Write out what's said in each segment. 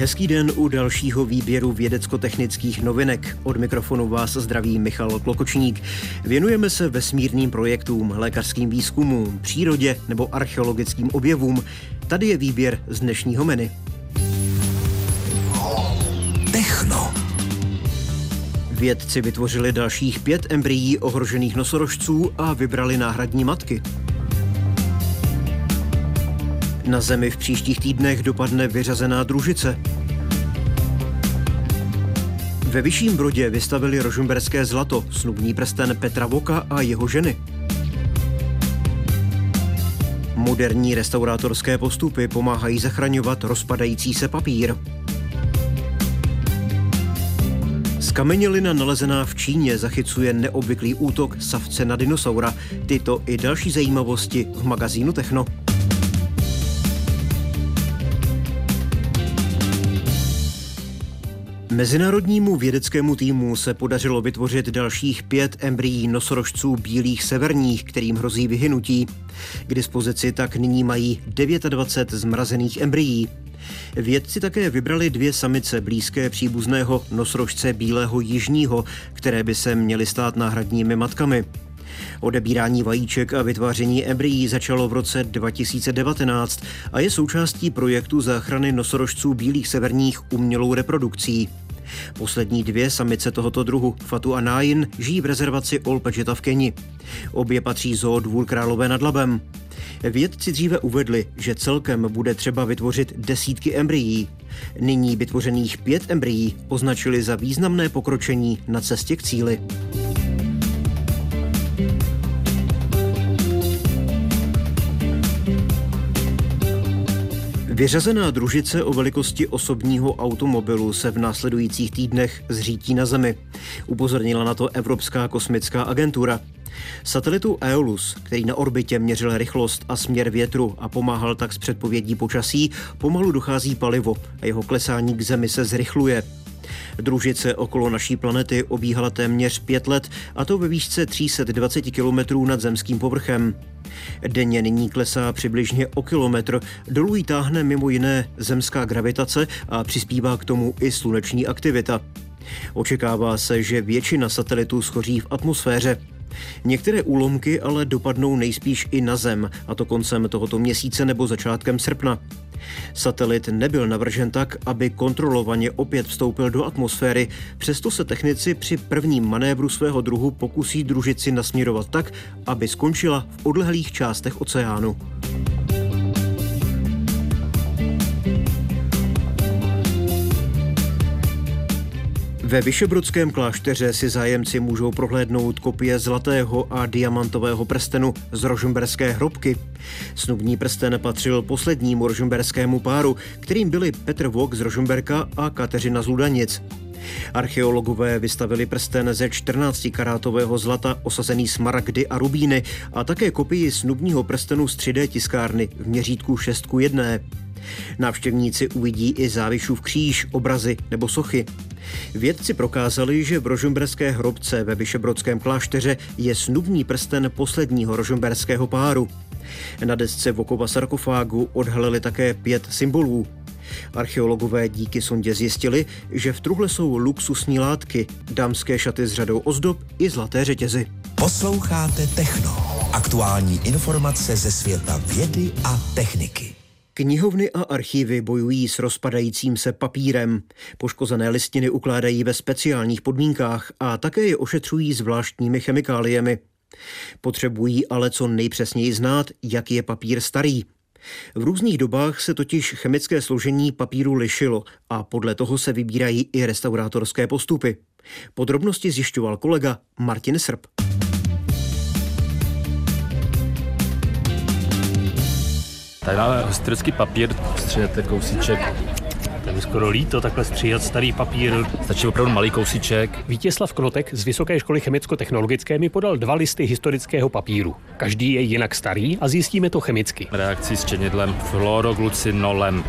Hezký den u dalšího výběru vědecko-technických novinek. Od mikrofonu vás zdraví Michal Klokočník. Věnujeme se vesmírným projektům, lékařským výzkumům, přírodě nebo archeologickým objevům. Tady je výběr z dnešního menu. Techno. Vědci vytvořili dalších pět embryí ohrožených nosorožců a vybrali náhradní matky. Na Zemi v příštích týdnech dopadne vyřazená družice. Ve Vyšším Brodě vystavili rožumberské zlato, snubní prsten Petra Voka a jeho ženy. Moderní restaurátorské postupy pomáhají zachraňovat rozpadající se papír. Skamenělina nalezená v Číně zachycuje neobvyklý útok savce na dinosaura. Tyto i další zajímavosti v magazínu Techno. Mezinárodnímu vědeckému týmu se podařilo vytvořit dalších pět embryí nosorožců bílých severních, kterým hrozí vyhynutí. K dispozici tak nyní mají 29 zmrazených embryí. Vědci také vybrali dvě samice blízké příbuzného nosorožce bílého jižního, které by se měly stát náhradními matkami. Odebírání vajíček a vytváření embryí začalo v roce 2019 a je součástí projektu záchrany nosorožců bílých severních umělou reprodukcí. Poslední dvě samice tohoto druhu, Fatu a Nájin, žijí v rezervaci Olpečeta v Keni. Obě patří zoo Dvůr Králové nad Labem. Vědci dříve uvedli, že celkem bude třeba vytvořit desítky embryí. Nyní vytvořených pět embryí označili za významné pokročení na cestě k cíli. Vyřazená družice o velikosti osobního automobilu se v následujících týdnech zřítí na Zemi. Upozornila na to Evropská kosmická agentura. Satelitu Aeolus, který na orbitě měřil rychlost a směr větru a pomáhal tak s předpovědí počasí, pomalu dochází palivo a jeho klesání k Zemi se zrychluje. Družice okolo naší planety obíhala téměř pět let, a to ve výšce 320 km nad zemským povrchem. Denně nyní klesá přibližně o kilometr, dolů jí táhne mimo jiné zemská gravitace a přispívá k tomu i sluneční aktivita. Očekává se, že většina satelitů schoří v atmosféře. Některé úlomky ale dopadnou nejspíš i na Zem, a to koncem tohoto měsíce nebo začátkem srpna. Satelit nebyl navržen tak, aby kontrolovaně opět vstoupil do atmosféry, přesto se technici při prvním manévru svého druhu pokusí družici nasměrovat tak, aby skončila v odlehlých částech oceánu. Ve Vyšebrodském klášteře si zájemci můžou prohlédnout kopie zlatého a diamantového prstenu z rožumberské hrobky. Snubní prsten patřil poslednímu rožumberskému páru, kterým byli Petr Vok z Rožumberka a Kateřina z Ludanic. Archeologové vystavili prsten ze 14-karátového zlata osazený smaragdy a rubíny a také kopii snubního prstenu z 3D tiskárny v měřítku 6 k 1. Návštěvníci uvidí i závišův kříž, obrazy nebo sochy. Vědci prokázali, že v rožumberské hrobce ve Vyšebrodském klášteře je snubní prsten posledního rožumberského páru. Na desce Vokova sarkofágu odhalili také pět symbolů. Archeologové díky sondě zjistili, že v truhle jsou luxusní látky, dámské šaty s řadou ozdob i zlaté řetězy. Posloucháte Techno. Aktuální informace ze světa vědy a techniky. Knihovny a archivy bojují s rozpadajícím se papírem. Poškozené listiny ukládají ve speciálních podmínkách a také je ošetřují zvláštními chemikáliemi. Potřebují ale co nejpřesněji znát, jak je papír starý. V různých dobách se totiž chemické složení papíru lišilo a podle toho se vybírají i restaurátorské postupy. Podrobnosti zjišťoval kolega Martin Srb. Tady máme historický papír, stříháte kousíček to je skoro líto takhle stříhat starý papír. Stačí opravdu malý kousíček. Vítězslav Knotek z Vysoké školy chemicko-technologické mi podal dva listy historického papíru. Každý je jinak starý a zjistíme to chemicky. Reakcí s čenidlem fluoroglucinolem.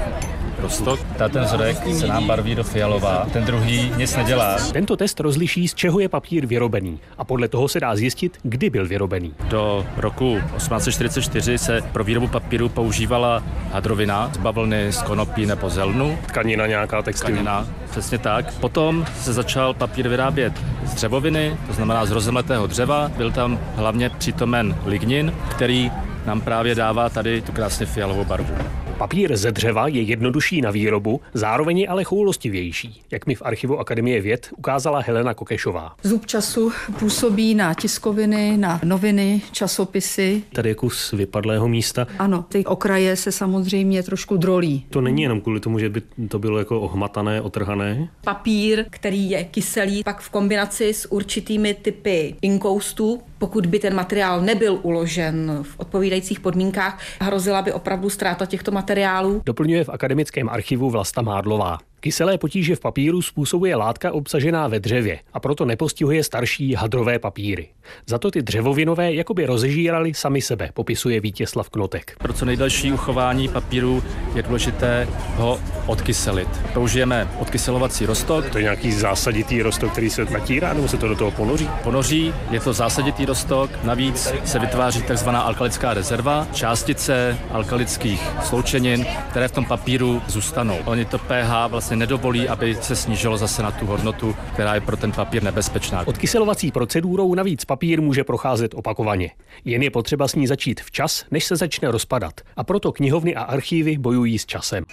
Rostok. Ten vzorek se nám barví do fialová, ten druhý nic nedělá. Tento test rozliší, z čeho je papír vyrobený a podle toho se dá zjistit, kdy byl vyrobený. Do roku 1844 se pro výrobu papíru používala hadrovina z bavlny, z konopí nebo zelnu. Tkanina nějaká textilní. Tkanina, přesně tak. Potom se začal papír vyrábět z dřevoviny, to znamená z rozemletého dřeva. Byl tam hlavně přítomen lignin, který nám právě dává tady tu krásně fialovou barvu. Papír ze dřeva je jednodušší na výrobu, zároveň je ale choulostivější, jak mi v archivu Akademie věd ukázala Helena Kokešová. Zub času působí na tiskoviny, na noviny, časopisy. Tady je kus vypadlého místa. Ano, ty okraje se samozřejmě trošku drolí. To není jenom kvůli tomu, že by to bylo jako ohmatané, otrhané? Papír, který je kyselý, pak v kombinaci s určitými typy inkoustů, pokud by ten materiál nebyl uložen v odpovídajících podmínkách, hrozila by opravdu ztráta těchto materiálů. Doplňuje v akademickém archivu Vlasta Mádlová. Kyselé potíže v papíru způsobuje látka obsažená ve dřevě a proto nepostihuje starší hadrové papíry. Za to ty dřevovinové jakoby rozežírali sami sebe, popisuje Vítězslav Knotek. Pro co nejdelší uchování papíru je důležité ho odkyselit. Použijeme odkyselovací rostok. To je nějaký zásaditý rostok, který se natírá, nebo se to do toho ponoří? Ponoří, je to zásaditý rostok, navíc se vytváří tzv. alkalická rezerva, částice alkalických sloučenin, které v tom papíru zůstanou. Oni to pH vlastně vlastně nedovolí, aby se snížilo zase na tu hodnotu, která je pro ten papír nebezpečná. Odkyselovací procedurou navíc papír může procházet opakovaně. Jen je potřeba s ní začít včas, než se začne rozpadat. A proto knihovny a archívy bojují s časem.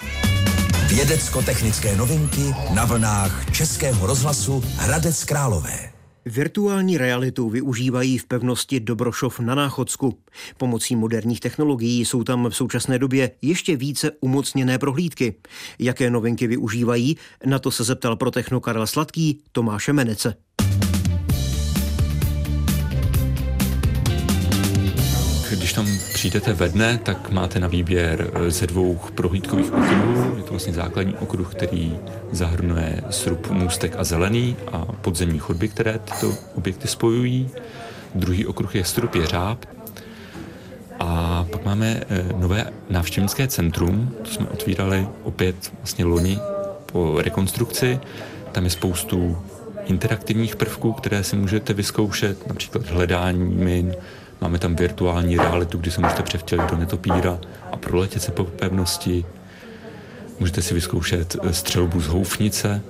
Vědecko-technické novinky na vlnách Českého rozhlasu Hradec Králové. Virtuální realitu využívají v pevnosti Dobrošov na Náchodsku. Pomocí moderních technologií jsou tam v současné době ještě více umocněné prohlídky. Jaké novinky využívají, na to se zeptal pro techno Karel Sladký Tomáše Menece. Když tam přijdete ve dne, tak máte na výběr eh, ze dvou prohlídkových okruhů. Je to vlastně základní okruh, který zahrnuje srub, můstek a zelený a podzemní chodby, které tyto objekty spojují. Druhý okruh je srub jeřáb. A pak máme eh, nové návštěvnické centrum, to jsme otvírali opět vlastně loni po rekonstrukci. Tam je spoustu interaktivních prvků, které si můžete vyzkoušet, například hledání min, Máme tam virtuální realitu, kdy se můžete převtělit do netopíra a proletět se po pevnosti. Můžete si vyzkoušet eh, střelbu z houfnice.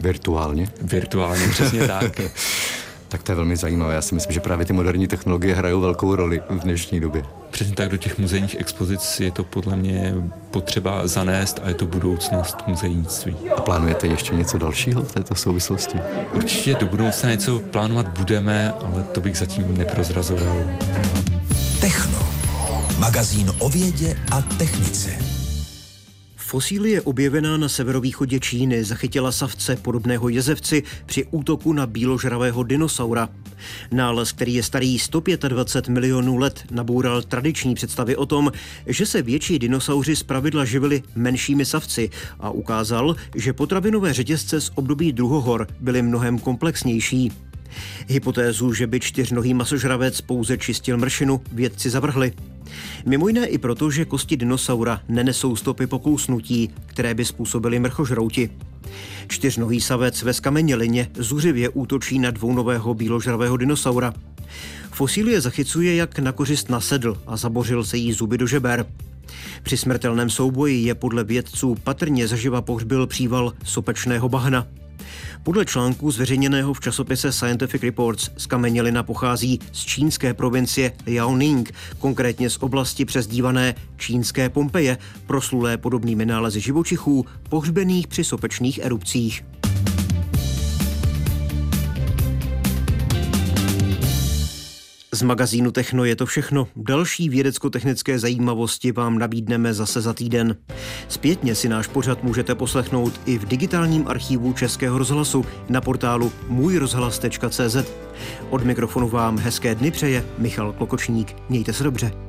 Virtuálně? Virtuálně, přesně tak. tak to je velmi zajímavé. Já si myslím, že právě ty moderní technologie hrajou velkou roli v dnešní době. Přesně tak, do těch muzejních expozic je to podle mě potřeba zanést a je to budoucnost muzejnictví. A plánujete ještě něco dalšího v této souvislosti? Určitě do budoucna něco plánovat budeme, ale to bych zatím neprozrazoval. Techno. Magazín o vědě a technice. Fosílie objevená na severovýchodě Číny zachytila savce podobného jezevci při útoku na bíložravého dinosaura. Nález, který je starý 125 milionů let, naboural tradiční představy o tom, že se větší dinosauři zpravidla živili menšími savci a ukázal, že potravinové řetězce z období druhohor byly mnohem komplexnější. Hypotézu, že by čtyřnohý masožravec pouze čistil mršinu, vědci zavrhli. Mimo jiné i proto, že kosti dinosaura nenesou stopy pokousnutí, které by způsobily mrchožrouti. Čtyřnohý savec ve skamenělině zuřivě útočí na dvounového bíložravého dinosaura. Fosílie zachycuje, jak na kořist nasedl a zabořil se jí zuby do žeber. Při smrtelném souboji je podle vědců patrně zaživa pohřbil příval sopečného bahna. Podle článku zveřejněného v časopise Scientific Reports skamenělina pochází z čínské provincie Liaoning, konkrétně z oblasti přezdívané čínské Pompeje, proslulé podobnými nálezy živočichů pohřbených při sopečných erupcích. Z magazínu Techno je to všechno. Další vědecko-technické zajímavosti vám nabídneme zase za týden. Zpětně si náš pořad můžete poslechnout i v digitálním archivu Českého rozhlasu na portálu můjrozhlas.cz. Od mikrofonu vám hezké dny přeje Michal Klokočník. Mějte se dobře.